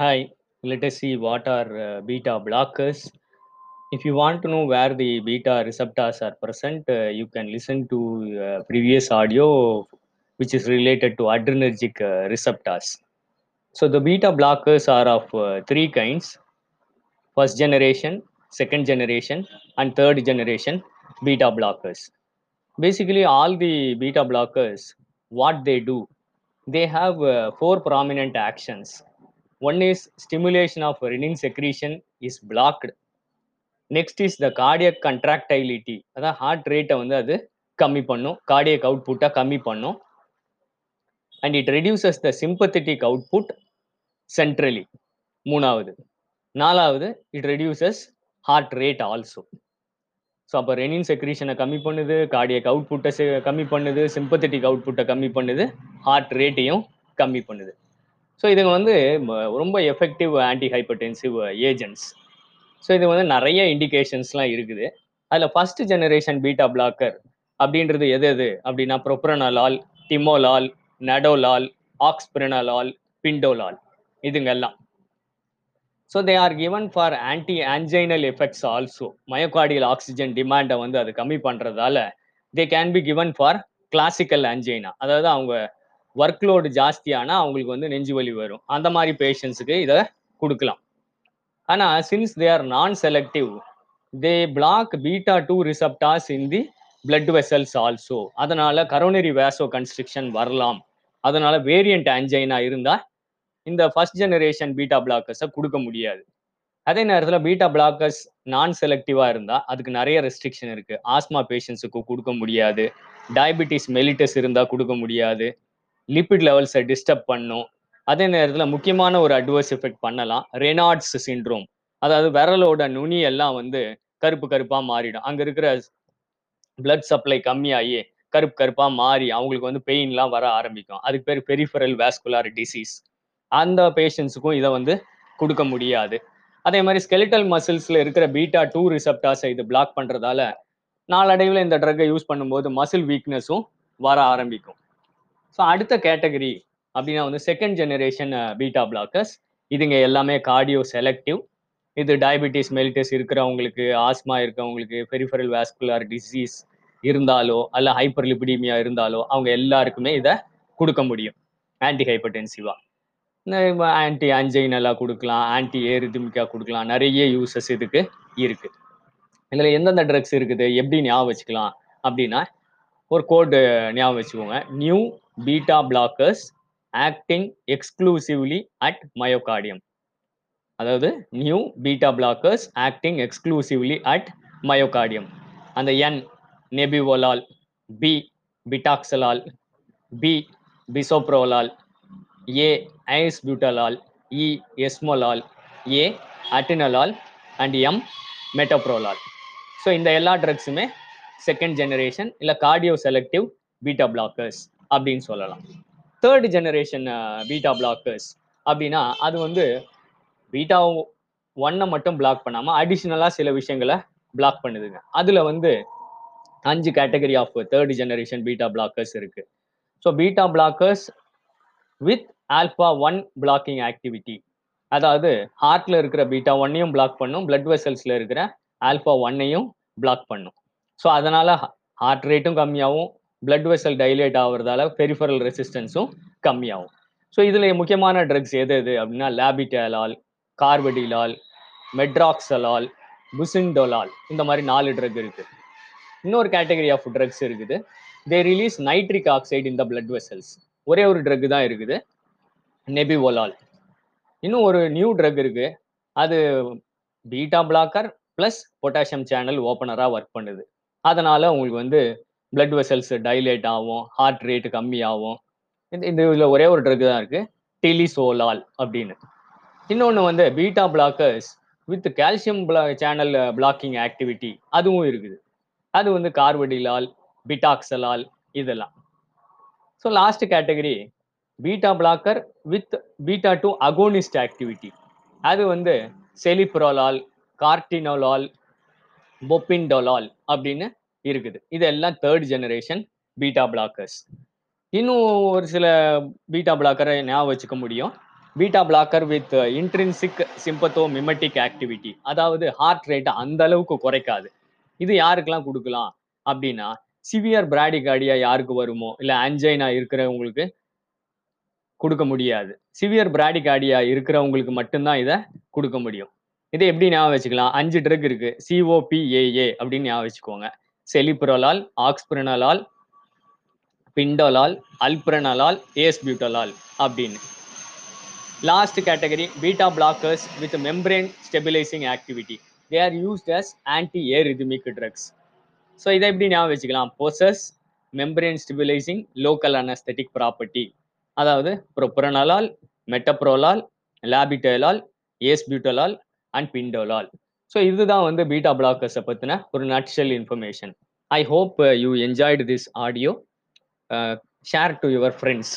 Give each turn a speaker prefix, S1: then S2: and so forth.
S1: Hi, let us see what are uh, beta blockers. If you want to know where the beta receptors are present, uh, you can listen to uh, previous audio which is related to adrenergic uh, receptors. So the beta blockers are of uh, three kinds first generation, second generation, and third generation beta blockers. Basically, all the beta blockers, what they do, they have uh, four prominent actions. One is stimulation of renin secretion is blocked. Next is the cardiac contractility அதான் heart ரேட்டை வந்து அது கம்மி பண்ணும். Cardiac அவுட்புட்டை கம்மி பண்ணும். And it reduces the sympathetic output centrally மூணாவது. நாலாவது it reduces heart rate also so அப்போ ரெனின் செக்ரீஷனை கம்மி பண்ணுது கார்டியக் அவுட்புட்டை கம்மி பண்ணுது சிம்பத்தட்டிக் அவுட்புட்டை கம்மி பண்ணுது ஹார்ட் ரேட்டையும் கம்மி பண்ணுது. ஸோ இதுங்க வந்து ம- ரொம்ப effective anti hypertensive agents so இது வந்து நிறைய இண்டிகேஷன்ஸ்லாம் இருக்குது. அதில் ஃபஸ்ட் ஜெனரேஷன் பீட்டா பிளாக்கர் அப்படின்றது எது எது? அப்படின்னா ப்ரொப்ரனலால் டிமோலால் நடோலால் ஆக்ஸ்பிரனலால் பிண்டோலால் இதுங்கெல்லாம் so they are given for anti anginal effects also myocardial oxygen டிமாண்டை வந்து அது கம்மி பண்ணுறதால they can be given for classical angina அதாவது அவங்க ஒர்க் லோடு ஜாஸ்தியானா அவங்களுக்கு வந்து நெஞ்சு வலி வரும். அந்த மாதிரி பேஷண்ட்ஸுக்கு இதை கொடுக்கலாம். ஆனால் since they are non selective they block beta two receptors in the blood vessels also அதனால கரோனரி வேசோ கன்ஸ்ட்ரிக்ஷன் வரலாம். அதனால வேரியண்ட் ஆன்ஜைனா இருந்தால் இந்த ஃபர்ஸ்ட் ஜெனரேஷன் பீட்டா பிளாக்கர்ஸை கொடுக்க முடியாது. அதே நேரத்தில் பீட்டா பிளாக்கர்ஸ் நான் செலக்டிவாக இருந்தால் அதுக்கு நிறைய ரெஸ்ட்ரிக்ஷன் இருக்குது ஆஸ்மா பேஷண்ட்ஸுக்கு கொடுக்க முடியாது. டயபிட்டிஸ் மெலிட்டஸ் இருந்தால் கொடுக்க முடியாது. லிபிட் லெவல்ஸை டிஸ்டர்ப் பண்ணும். அதே நேரத்தில் முக்கியமான ஒரு அட்வர்ஸ் எஃபெக்ட் பண்ணலாம். ரெனார்ட்ஸ் சிண்ட்ரோம் அதாவது விரலோட நுனி எல்லாம் வந்து கருப்பு கருப்பாக மாறிடும். அங்கே இருக்கிற பிளட் சப்ளை கம்மியாகி கருப்பு கருப்பாக மாறி அவங்களுக்கு வந்து பெயின்லாம் வர ஆரம்பிக்கும். அதுக்கு பேர் பெரிஃபரல் வேஸ்குலார் டிசீஸ் அந்த பேஷண்ட்ஸுக்கும் இதை வந்து கொடுக்க முடியாது. அதே மாதிரி ஸ்கெலிட்டல் மசில்ஸில் இருக்கிற பீட்டா டூ ரிசப்டாஸை இது பிளாக் பண்ணுறதால நாளடைவில் இந்த ட்ரக்கை யூஸ் பண்ணும்போது மசில் வீக்னஸும் வர ஆரம்பிக்கும். ஸோ அடுத்த கேட்டகரி அப்படின்னா வந்து செகண்ட் ஜெனரேஷன் பீட்டா பிளாக்கர்ஸ் இதுங்க எல்லாமே கார்டியோ செலக்டிவ் இது டயபிட்டிஸ் மெலிட்டிஸ் இருக்கிறவங்களுக்கு ஆஸ்மா இருக்கிறவங்களுக்கு பெரிஃபரல் வேஸ்குலர் டிசீஸ் இருந்தாலோ அல்ல ஹைப்பர் லிபிடிமியா இருந்தாலோ அவங்க எல்லாருக்குமே இதை கொடுக்க முடியும். ஆன்டி ஹைப்பர்டென்சிவா ஆன்டி ஆன்ஜைனலா கொடுக்கலாம் ஆன்டி ஏரிதிமிக்கா கொடுக்கலாம். நிறைய யூசஸ் இதுக்கு இருக்குது இதில் எந்தெந்த ட்ரக்ஸ் இருக்குது? எப்படி ஞாபகம் வச்சுக்கலாம்? அப்படின்னா ஒரு கோடு ஞாபகம் வச்சுக்கோங்க. New beta blockers acting exclusively at myocardium அதாவது new beta blockers acting exclusively at myocardium அந்த N nebivolol B betaxolol B bisoprolol A acebutolol E esmolol A atenolol and M metoprolol so இந்த எல்லா ட்ரக்ஸுமே second generation இல்லை cardio selective beta blockers அப்படின்னு சொல்லலாம். Third generation beta blockers அப்படின்னா அது வந்து பீட்டா ஒன்னை மட்டும் பிளாக் பண்ணாமல் அடிஷ்னலாக சில விஷயங்களை பிளாக் பண்ணுதுங்க. அதில் வந்து அஞ்சு category of third generation beta blockers இருக்கு. So beta blockers with alpha one blocking activity அதாவது ஹார்ட்ல இருக்கிற பீட்டா ஒன்னையும் பிளாக் பண்ணும் பிளட் வெசல்ஸ்ல இருக்கிற ஆல்ஃபா ஒன்னையும் பிளாக் பண்ணும். ஸோ அதனால ஹார்ட் ரேட்டும் கம்மியாகும் பிளட் வெசல் டைலேட் ஆகுறதால பெரிஃபரல் ரெசிஸ்டன்ஸும் கம்மியாகும். ஸோ இதில் முக்கியமான ட்ரக்ஸ் எது எது அப்படின்னா லேபிட்டலால் கார்படிலால் மெட்ராக்சலால் புசிண்டோலால் இந்த மாதிரி நாலு ட்ரக் இருக்கு. இன்னொரு கேட்டகரி ஆஃப் ட்ரக்ஸ் இருக்குது. தே ரிலீஸ் நைட்ரிக் ஆக்சைடு இந்த பிளட் வெசல்ஸ் ஒரே ஒரு ட்ரக் தான் இருக்குது. நெபிவோலால் இன்னும் ஒரு நியூ ட்ரக் இருக்கு. அது beta blocker plus potassium channel ஓப்பனராக work பண்ணுது. அதனால உங்களுக்கு வந்து பிளட் வெசல்ஸ் டைலேட் ஆகும் ஹார்ட் ரேட் கம்மியாகும் இந்த இந்த இதில் ஒரே ஒரு ட்ரக் தான் இருக்குது டெலிசோலால் அப்படின்னு. இன்னொன்று வந்து beta blockers with calcium channel blocking activity அதுவும் இருக்குது. அது வந்து கார்வடிலால் பிட்டாக்சலால் இதெல்லாம். So last category beta blocker with beta two agonist activity அது வந்து செலிப்ரோலால் கார்டினோலால் பொப்பின்டோலால் அப்படின்னு இருக்குது. இதெல்லாம் தேர்ட் ஜெனரேஷன் பீட்டா பிளாக்கர்ஸ் இன்னும் ஒரு சில பீட்டா பிளாக்கரை ஞாபகம் வச்சுக்க முடியும். Beta blocker with intrinsic sympathomimetic activity அதாவது ஹார்ட் ரேட்டை அந்த அளவுக்கு குறைக்காது. இது யாருக்கெல்லாம் கொடுக்கலாம் அப்படின்னா சிவியர் பிராடிகார்டியா யாருக்கு வருமோ இல்லை ஆன்ஜைனா இருக்கிறவங்களுக்கு கொடுக்க முடியாது. சிவியர் பிராடிகார்டியா இருக்கிறவங்களுக்கு மட்டும்தான் இதை கொடுக்க முடியும். இதை எப்படி ஞாபகம் வச்சுக்கலாம்? அஞ்சு ட்ரக் இருக்கு சிஓபிஏஏ அப்படின்னு ஞாபகம் வச்சுக்கோங்க. செலிப்ரலால் ஆக்ஸ்பிரனலால் பிண்டோலால் அல்பிரனலால் ஏஸ்பியூட்டலால் அப்படின்னு. Last category beta blockers with membrane stabilising activity they are used as anti arrhythmic drugs so இதை எப்படி ஞாபகம் வச்சுக்கலாம்? Possess membrane stabilising local anaesthetic property அதாவது ப்ரொப்ரனலால் மெட்டப்ரோலால் லாபிட்டலால் ஏஸ்பியூட்டலால் அண்ட் பிண்டோலால் ஸோ இதுதான் வந்து பீட்டா பிளாக்கர்ஸை பற்றின ஒரு nutshell information I hope you enjoyed this audio share to your friends